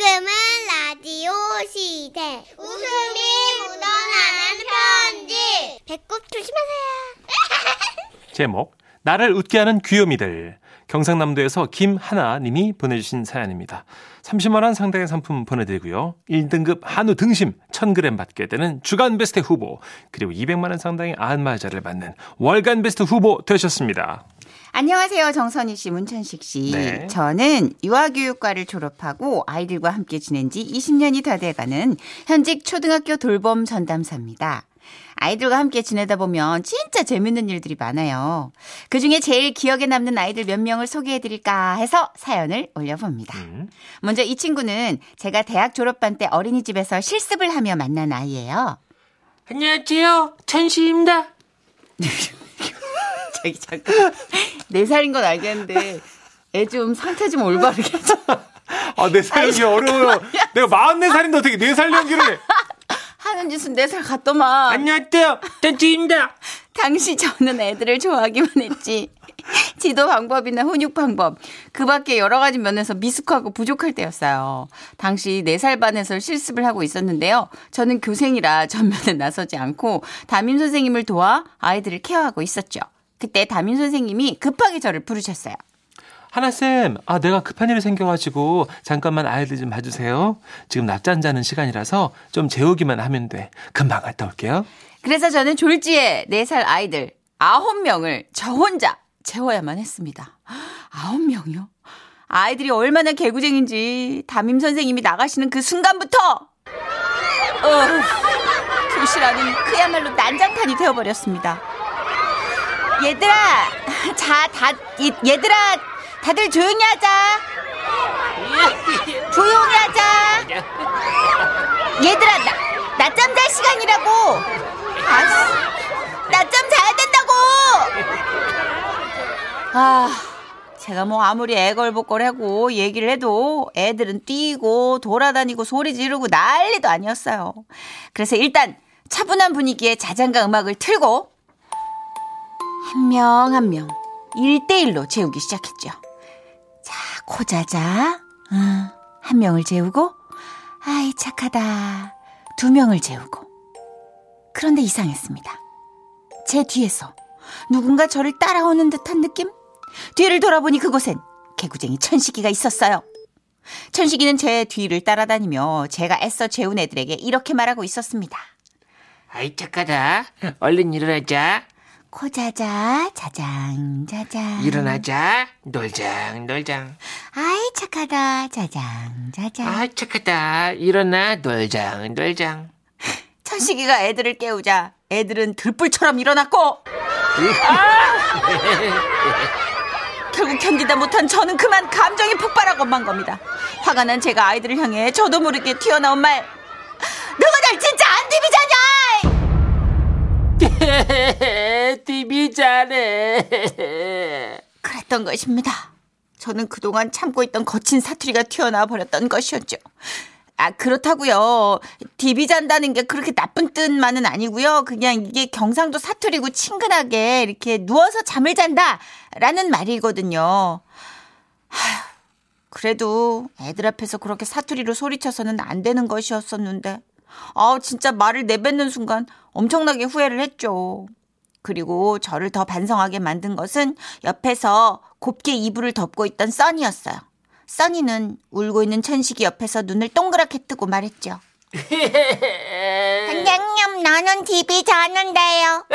지금은 라디오 시대. 웃음이 묻어나는 편지. 배꼽 조심하세요. 제목 나를 웃게 하는 귀요미들 경상남도에서 김하나 님이 보내주신 사연입니다. 30만 원 상당의 상품 보내드리고요. 1등급 한우 등심 1000g 받게 되는 주간 베스트 후보 그리고 200만 원 상당의 안마자를 받는 월간 베스트 후보 되셨습니다. 안녕하세요. 정선희 씨, 문천식 씨. 네. 저는 유아교육과를 졸업하고 아이들과 함께 지낸 지 20년이 다 돼가는 현직 초등학교 돌봄 전담사입니다. 아이들과 함께 지내다 보면 진짜 재밌는 일들이 많아요. 그 중에 제일 기억에 남는 아이들 몇 명을 소개해드릴까 해서 사연을 올려봅니다. 먼저 이 친구는 제가 대학 졸업반 때 어린이집에서 실습을 하며 만난 아이예요. 안녕하세요. 천시입니다. 자기 잠깐 네 살인 건 알겠는데 애 좀 상태 좀 올바르게 좀. 아, 내 살연기 어려워요. 내가 44살인데 어떻게 내 살연기를 해? 하는 짓은 네 살 같더만. 안녕하세요. 천시입니다. 당시 저는 애들을 좋아하기만 했지. 지도 방법이나 훈육 방법, 그 밖에 여러 가지 면에서 미숙하고 부족할 때였어요. 당시 4살 반에서 실습을 하고 있었는데요. 저는 교생이라 전면에 나서지 않고 담임 선생님을 도와 아이들을 케어하고 있었죠. 그때 담임 선생님이 급하게 저를 부르셨어요. 하나쌤, 아, 내가 급한 일이 생겨가지고 잠깐만 아이들 좀 봐주세요. 지금 낮잠 자는 시간이라서 좀 재우기만 하면 돼. 금방 갔다 올게요. 그래서 저는 졸지에 4살 아이들 9명을 저 혼자 재워야만 했습니다. 9명이요? 아이들이 얼마나 개구쟁인지 담임 선생님이 나가시는 그 순간부터 어, 교실 안은 그야말로 난장판이 되어버렸습니다. 얘들아, 자, 다, 얘- 얘들아, 다들 조용히 하자. 조용히 하자. 얘들아, 나, 낮잠 잘 시간이라고. 아씨, 낮잠 자야 된다고. 아, 제가 뭐 아무리 애걸복걸하고 얘기를 해도 애들은 뛰고 돌아다니고 소리 지르고 난리도 아니었어요. 그래서 일단 차분한 분위기에 자장가 음악을 틀고 한 명 한명 1대1로 재우기 시작했죠. 자, 코 자자. 응, 한 명을 재우고, 아이, 착하다. 두 명을 재우고. 그런데 이상했습니다. 제 뒤에서 누군가 저를 따라오는 듯한 느낌? 뒤를 돌아보니 그곳엔 개구쟁이 천식이가 있었어요. 천식이는 제 뒤를 따라다니며 제가 애써 재운 애들에게 이렇게 말하고 있었습니다. 아이 착하다. 얼른 일어나자. 코 자자, 자장, 자장. 일어나자. 놀장 놀장. 아이, 착하다. 자장, 자장. 아 착하다. 일어나 놀장 놀장. 천식이가 애들을 깨우자 애들은 들불처럼 일어났고 아! 결국 견디다 못한 저는 그만 감정이 폭발하고 만 겁니다. 화가 난 제가 아이들을 향해 저도 모르게 튀어나온 말 너희들 진짜 안 디비자냐! TV 잘해. 그랬던 것입니다. 저는 그동안 참고 있던 거친 사투리가 튀어나와 버렸던 것이었죠. 아, 그렇다고요. 디비 잔다는 게 그렇게 나쁜 뜻만은 아니고요. 그냥 이게 경상도 사투리고 친근하게 이렇게 누워서 잠을 잔다라는 말이거든요. 하휴, 그래도 애들 앞에서 그렇게 사투리로 소리쳐서는 안 되는 것이었었는데. 아, 진짜 말을 내뱉는 순간 엄청나게 후회를 했죠. 그리고 저를 더 반성하게 만든 것은 옆에서 곱게 이불을 덮고 있던 써니였어요. 써니는 울고 있는 천식이 옆에서 눈을 동그랗게 뜨고 말했죠. 선생님, 나는 TV 자는데요.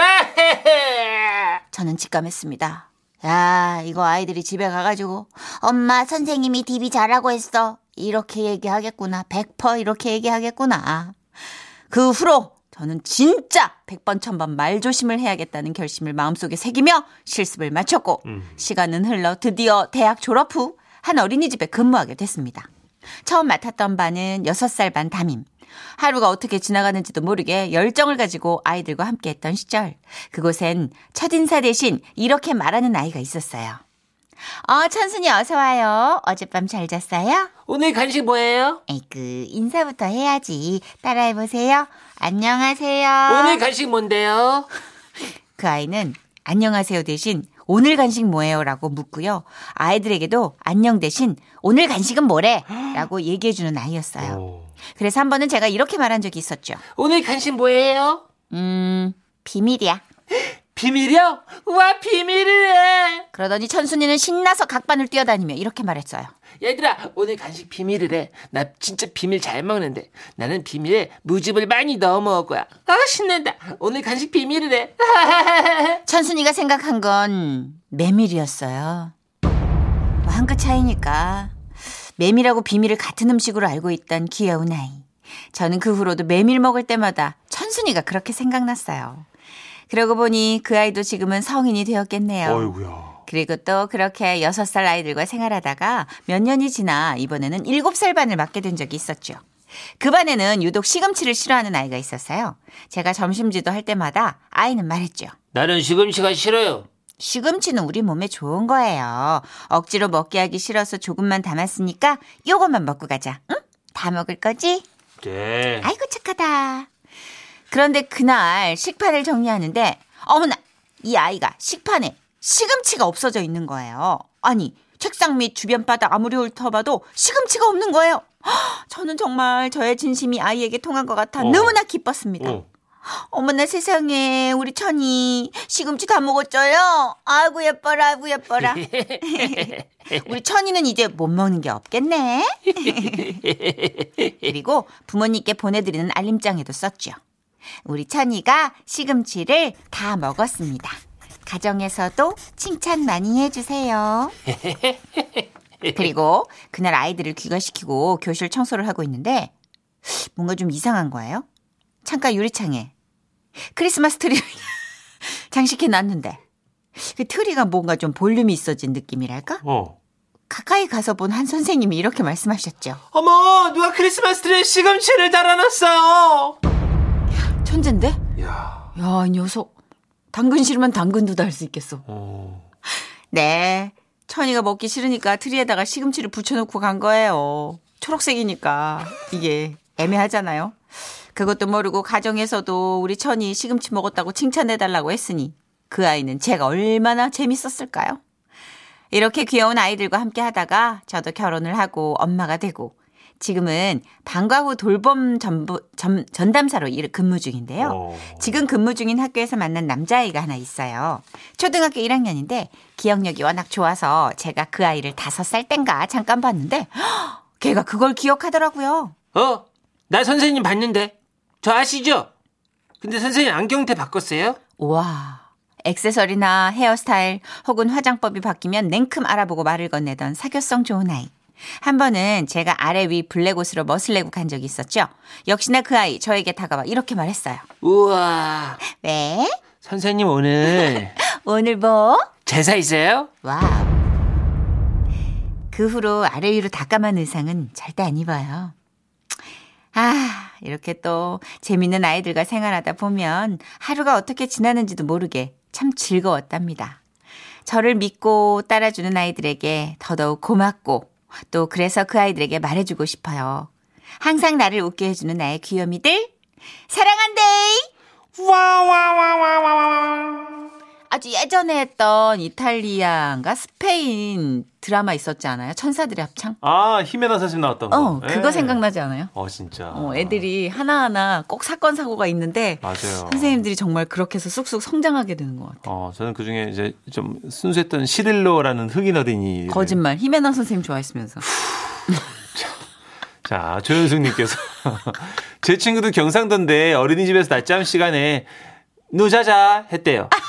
저는 직감했습니다. 야, 이거 아이들이 집에 가가지고 엄마 선생님이 TV 자라고 했어. 이렇게 얘기하겠구나. 100% 이렇게 얘기하겠구나. 그 후로 저는 진짜 100번 1000번 말조심을 해야겠다는 결심을 마음속에 새기며 실습을 마쳤고 시간은 흘러 드디어 대학 졸업 후 한 어린이집에 근무하게 됐습니다. 처음 맡았던 반은 6살 반 담임. 하루가 어떻게 지나가는지도 모르게 열정을 가지고 아이들과 함께 했던 시절. 그곳엔 첫인사 대신 이렇게 말하는 아이가 있었어요. 어, 천순이 어서와요. 어젯밤 잘 잤어요? 오늘 간식 뭐예요? 에이그, 인사부터 해야지. 따라해보세요. 안녕하세요. 오늘 간식 뭔데요? 그 아이는 안녕하세요 대신 오늘 간식 뭐예요? 라고 묻고요. 아이들에게도 안녕 대신 오늘 간식은 뭐래? 라고 얘기해주는 아이였어요. 오. 그래서 한 번은 제가 이렇게 말한 적이 있었죠. 오늘 간식 뭐예요? 음, 비밀이야. 비밀이요? 와 비밀을 해. 그러더니 천순이는 신나서 각반을 뛰어다니며 이렇게 말했어요. 얘들아 오늘 간식 비밀을 해. 나 진짜 비밀 잘 먹는데 나는 비밀에 무즙을 많이 넣어 먹을 거야. 아 신난다. 오늘 간식 비밀을 해. 천순이가 생각한 건 메밀이었어요. 뭐한끗 차이니까 메밀하고 비밀을 같은 음식으로 알고 있던 귀여운 아이. 저는 그 후로도 메밀 먹을 때마다 천순이가 그렇게 생각났어요. 그러고 보니 그 아이도 지금은 성인이 되었겠네요. 어이구야. 그리고 또 그렇게 여섯 살 아이들과 생활하다가 몇 년이 지나 이번에는 일곱 살 반을 맡게 된 적이 있었죠. 그 반에는 유독 시금치를 싫어하는 아이가 있었어요. 제가 점심지도 할 때마다 아이는 말했죠. 나는 시금치가 싫어요. 시금치는 우리 몸에 좋은 거예요. 억지로 먹게 하기 싫어서 조금만 담았으니까 요것만 먹고 가자. 응? 다 먹을 거지? 네. 아이고 착하다. 그런데 그날 식판을 정리하는데 어머나 이 아이가 식판에 시금치가 없어져 있는 거예요. 아니 책상 및 주변 바닥 아무리 훑어봐도 시금치가 없는 거예요. 헉, 저는 정말 저의 진심이 아이에게 통한 것 같아 어. 너무나 기뻤습니다. 어. 어머나 세상에 우리 천이 시금치 다 먹었죠요. 아이고 예뻐라 아이고 예뻐라. 우리 천이는 이제 못 먹는 게 없겠네. 그리고 부모님께 보내드리는 알림장에도 썼죠. 우리 천이가 시금치를 다 먹었습니다. 가정에서도 칭찬 많이 해주세요. 그리고 그날 아이들을 귀가시키고 교실 청소를 하고 있는데 뭔가 좀 이상한 거예요. 창가 유리창에 크리스마스 트리를 장식해 놨는데 그 트리가 뭔가 좀 볼륨이 있어진 느낌이랄까? 어. 가까이 가서 본 한 선생님이 이렇게 말씀하셨죠. 어머 누가 크리스마스 트리에 시금치를 달아놨어요. 천재인데? 야. 야, 이 녀석. 당근 싫으면 당근도 달수 있겠어. 어. 네. 천이가 먹기 싫으니까 트리에다가 시금치를 붙여놓고 간 거예요. 초록색이니까 이게 애매하잖아요. 그것도 모르고 가정에서도 우리 천이 시금치 먹었다고 칭찬해달라고 했으니 그 아이는 제가 얼마나 재밌었을까요? 이렇게 귀여운 아이들과 함께 하다가 저도 결혼을 하고 엄마가 되고 지금은 방과 후 돌봄 전부, 전, 전담사로 일 근무 중인데요. 어. 지금 근무 중인 학교에서 만난 남자아이가 하나 있어요. 초등학교 1학년인데 기억력이 워낙 좋아서 제가 그 아이를 다섯 살 땐가 잠깐 봤는데 헉, 걔가 그걸 기억하더라고요. 어? 나 선생님 봤는데 저 아시죠? 근데 선생님 안경테 바꿨어요? 와. 액세서리나 헤어스타일 혹은 화장법이 바뀌면 냉큼 알아보고 말을 건네던 사교성 좋은 아이. 한 번은 제가 아래 위 블랙 옷으로 멋을 내고 간 적이 있었죠. 역시나 그 아이 저에게 다가와 이렇게 말했어요. 우와 왜? 선생님 오늘 오늘 뭐? 제사 있어요? 와우. 그 후로 아래 위로 다 까만 의상은 절대 안 입어요. 아, 이렇게 또 재밌는 아이들과 생활하다 보면 하루가 어떻게 지나는지도 모르게 참 즐거웠답니다. 저를 믿고 따라주는 아이들에게 더더욱 고맙고 또 그래서 그 아이들에게 말해주고 싶어요. 항상 나를 웃게 해주는 나의 귀요미들 사랑한대. 아주 예전에 했던 이탈리아인가 스페인 드라마 있었지 않아요? 천사들의 합창? 아, 히메나 선생님 나왔던 거. 어, 그거 예. 생각나지 않아요? 어, 진짜. 어, 애들이 하나하나 꼭 사건 사고가 있는데 맞아요. 선생님들이 정말 그렇게 해서 쑥쑥 성장하게 되는 것 같아요. 어, 저는 그 중에 이제 좀 순수했던 시릴로라는 흑인 어린이. 거짓말. 히메나 선생님 좋아했으면서. 자, 조현숙 님께서. 제 친구도 경상도인데 어린이집에서 낮잠 시간에 누자자 했대요.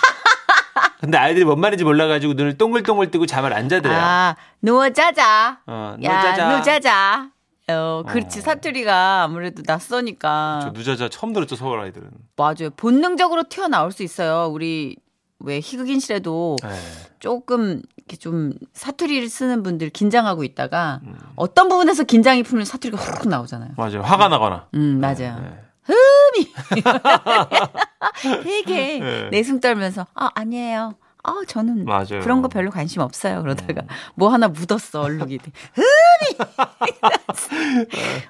근데 아이들이 뭔 말인지 몰라가지고 눈을 동글동글 뜨고 잠을 안 자더래요. 아, 누워 자자. 어, 야, 누자자. 누자자. 어, 그렇지. 어. 사투리가 아무래도 낯서니까. 저 누자자 처음 들었죠, 서울 아이들은. 맞아요. 본능적으로 튀어나올 수 있어요. 우리 왜 희극인 실에도 네. 조금 이렇게 좀 사투리를 쓰는 분들 긴장하고 있다가 음. 어떤 부분에서 긴장이 풀리면 사투리가 훅 나오잖아요. 맞아요. 화가 나거나. 음, 맞아요. 네. 되게 네. 내숭 떨면서 아, 아니에요. 아, 저는 맞아요. 그런 거 별로 관심 없어요. 그러다가 뭐 하나 묻었어, 얼룩이. 흠이!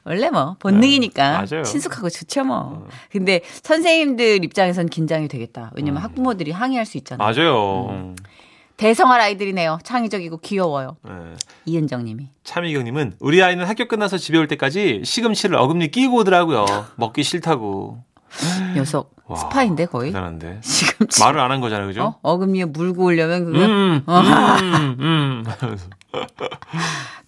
원래 뭐 본능이니까 네, 맞아요. 친숙하고 좋죠 뭐. 근데 선생님들 입장에선 긴장이 되겠다. 왜냐면 학부모들이 항의할 수 있잖아요. 맞아요. 음. 대성할 아이들이네요. 창의적이고 귀여워요. 네. 이은정님이. 차미경님은 우리 아이는 학교 끝나서 집에 올 때까지 시금치를 어금니 끼고 오더라고요. 먹기 싫다고. 녀석 와, 스파인데 거의. 대단한데. 시금치. 말을 안 한 거잖아요, 그죠? 어? 어금니에 물고 오려면 그거 음, 음, 음.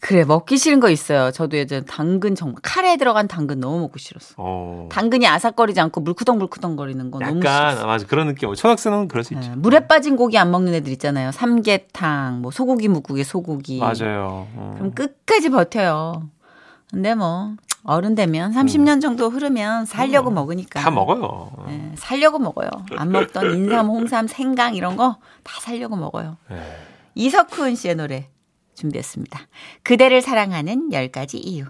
그래 먹기 싫은 거 있어요. 저도 예전 당근 정말 카레에 들어간 당근 너무 먹고 싫었어. 어. 당근이 아삭거리지 않고 물쿠덩물쿠덩 거리는 거 너무 약간 싫었어. 맞아 그런 느낌. 초등학생은 그럴 수 있죠. 예, 물에 빠진 고기 안 먹는 애들 있잖아요. 삼계탕, 뭐 소고기 묵국에 소고기. 맞아요. 어. 그럼 끝까지 버텨요. 근데 뭐 어른 되면 30년 정도 흐르면 살려고 먹으니까. 음. 다 먹어요. 예, 살려고 먹어요. 안 먹던 인삼, 홍삼, 생강 이런 거 다 살려고 먹어요. 네. 이석훈 씨의 노래 준비했습니다. 그대를 사랑하는 10가지 이유.